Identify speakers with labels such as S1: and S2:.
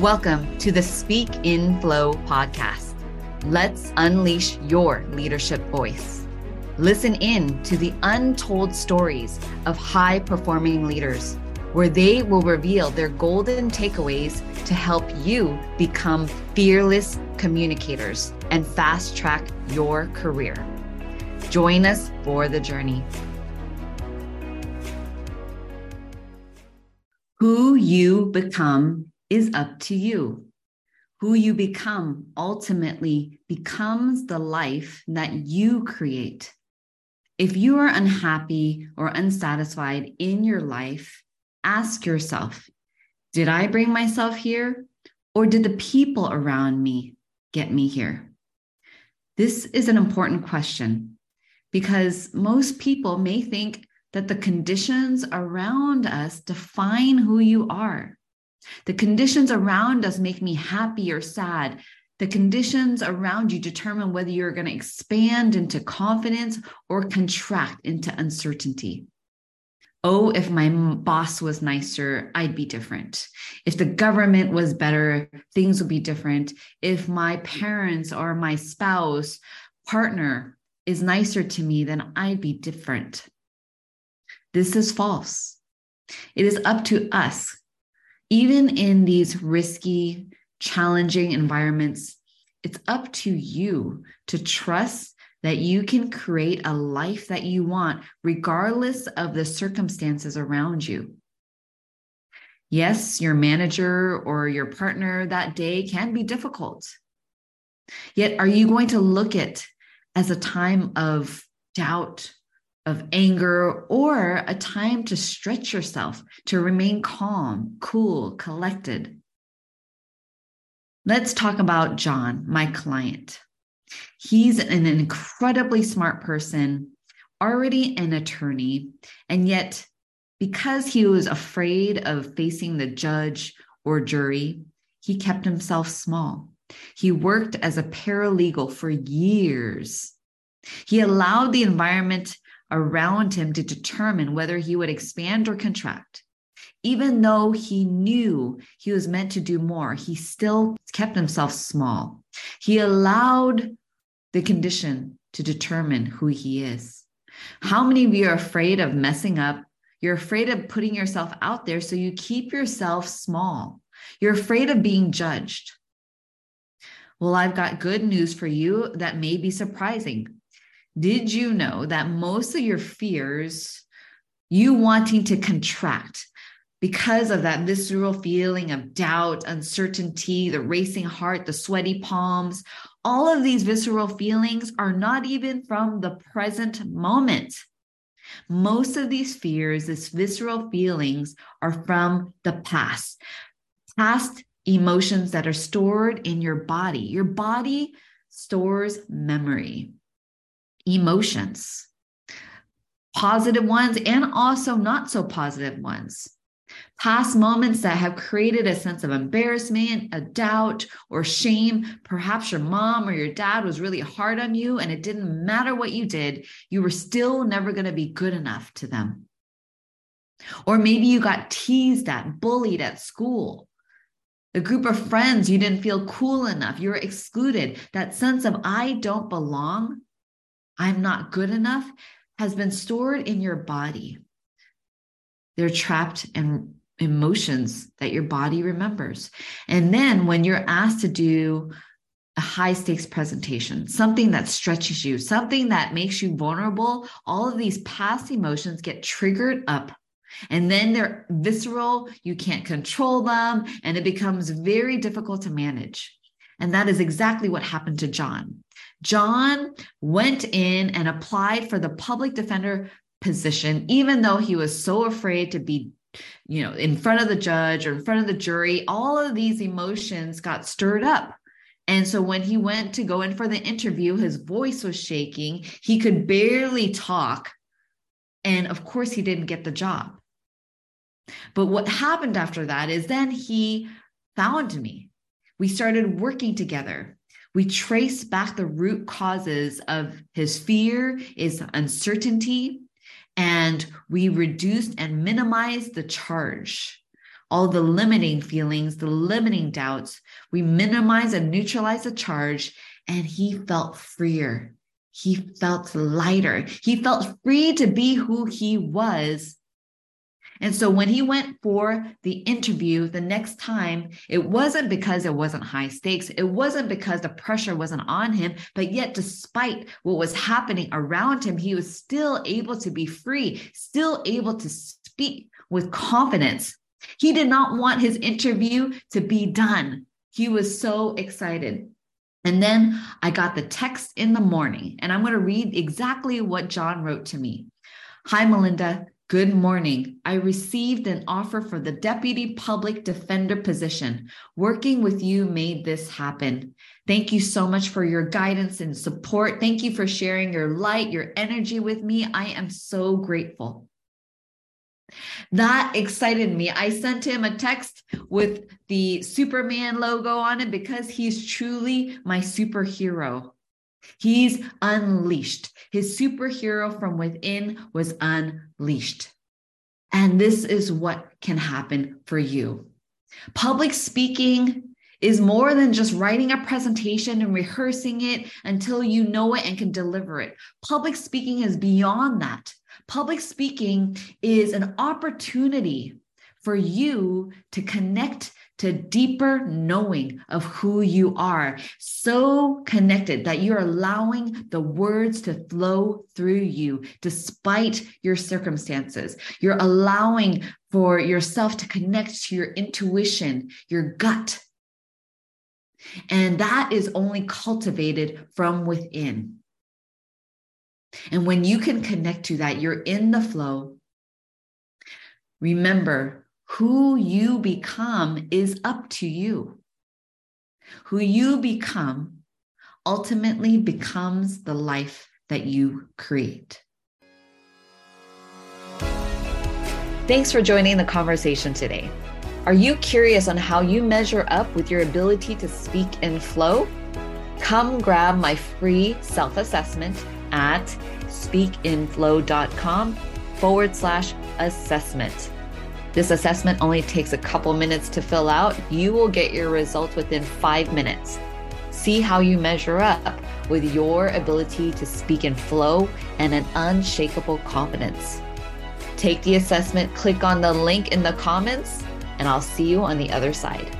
S1: Welcome to the Speak in Flow podcast. Let's unleash your leadership voice. Listen in to the untold stories of high performing leaders, where they will reveal their golden takeaways to help you become fearless communicators and fast track your career. Join us for the journey. Who you become is up to you. Who you become ultimately becomes the life that you create. If you are unhappy or unsatisfied in your life, ask yourself Did I bring myself here? Or did the people around me get me here? This is an important question because most people may think that the conditions around us define who you are. The conditions around us make me happy or sad. The conditions around you determine whether you're going to expand into confidence or contract into uncertainty. Oh, if my boss was nicer, I'd be different. If the government was better, things would be different. If my parents or my spouse, partner is nicer to me, then I'd be different. This is false. It is up to us even in these risky, challenging environments, it's up to you to trust that you can create a life that you want, regardless of the circumstances around you. Yes, your manager or your partner that day can be difficult. Yet, are you going to look at as a time of doubt, of anger or a time to stretch yourself, to remain calm, cool, collected. Let's talk about John, my client. He's an incredibly smart person, already an attorney, and yet because he was afraid of facing the judge or jury, he kept himself small. He worked as a paralegal for years. He allowed the environment around him to determine whether he would expand or contract. Even though he knew he was meant to do more, he still kept himself small. He allowed the condition to determine who he is. How many of you are afraid of messing up? You're afraid of putting yourself out there, so you keep yourself small. You're afraid of being judged. Well, I've got good news for you that may be surprising. Did you know that most of your fears, you wanting to contract, because of that visceral feeling of doubt, uncertainty, the racing heart, the sweaty palms, all of these visceral feelings are not even from the present moment. Most of these fears, these visceral feelings, are from the past, past emotions that are stored in your body. Your body stores memory emotions, positive ones and also not so positive ones. Past moments that have created a sense of embarrassment, a doubt, or shame. Perhaps your mom or your dad was really hard on you, and it didn't matter what you did, you were still never going to be good enough to them. Or maybe you got teased at, bullied at school. The group of friends, you didn't feel cool enough. You were excluded. That sense of I don't belong I'm not good enough has been stored in your body. They're trapped in emotions that your body remembers. And then when you're asked to do a high stakes presentation, something that stretches you, something that makes you vulnerable, all of these past emotions get triggered up. And then they're visceral, you can't control them, and it becomes very difficult to manage. And that is exactly what happened to John. John went in and applied for the public defender position, even though he was so afraid to be, you know, in front of the judge or in front of the jury. All of these emotions got stirred up. And so when he went to go in for the interview, his voice was shaking. He could barely talk. And of course, he didn't get the job. But what happened after that is then he found me. We started working together we trace back the root causes of his fear, his uncertainty, and we reduced and minimized the charge. all the limiting feelings, the limiting doubts. We minimize and neutralize the charge, and he felt freer. He felt lighter. He felt free to be who he was. And so when he went for the interview the next time, it wasn't because it wasn't high stakes. It wasn't because the pressure wasn't on him. But yet, despite what was happening around him, he was still able to be free, still able to speak with confidence. He did not want his interview to be done. He was so excited. And then I got the text in the morning, and I'm going to read exactly what John wrote to me. Hi, Melinda. Good morning. I received an offer for the deputy public defender position. Working with you made this happen. Thank you so much for your guidance and support. Thank you for sharing your light, your energy with me. I am so grateful. That excited me. I sent him a text with the Superman logo on it because he's truly my superhero. He's unleashed. His superhero from within was unleashed. And this is what can happen for you. Public speaking is more than just writing a presentation and rehearsing it until you know it and can deliver it. Public speaking is beyond that. Public speaking is an opportunity for you to connect to deeper knowing of who you are. So connected that you're allowing the words to flow through you despite your circumstances. You're allowing for yourself to connect to your intuition, your gut. And that is only cultivated from within. And when you can connect to that, you're in the flow. Remember, who you become is up to you. Who you become ultimately becomes the life that you create. Thanks for joining the conversation today. Are you curious on how you measure up with your ability to speak in flow? Come grab my free self assessment at speakinflow.com forward slash assessment. This assessment only takes a couple minutes to fill out. You will get your results within five minutes. See how you measure up with your ability to speak in flow and an unshakable confidence. Take the assessment, click on the link in the comments, and I'll see you on the other side.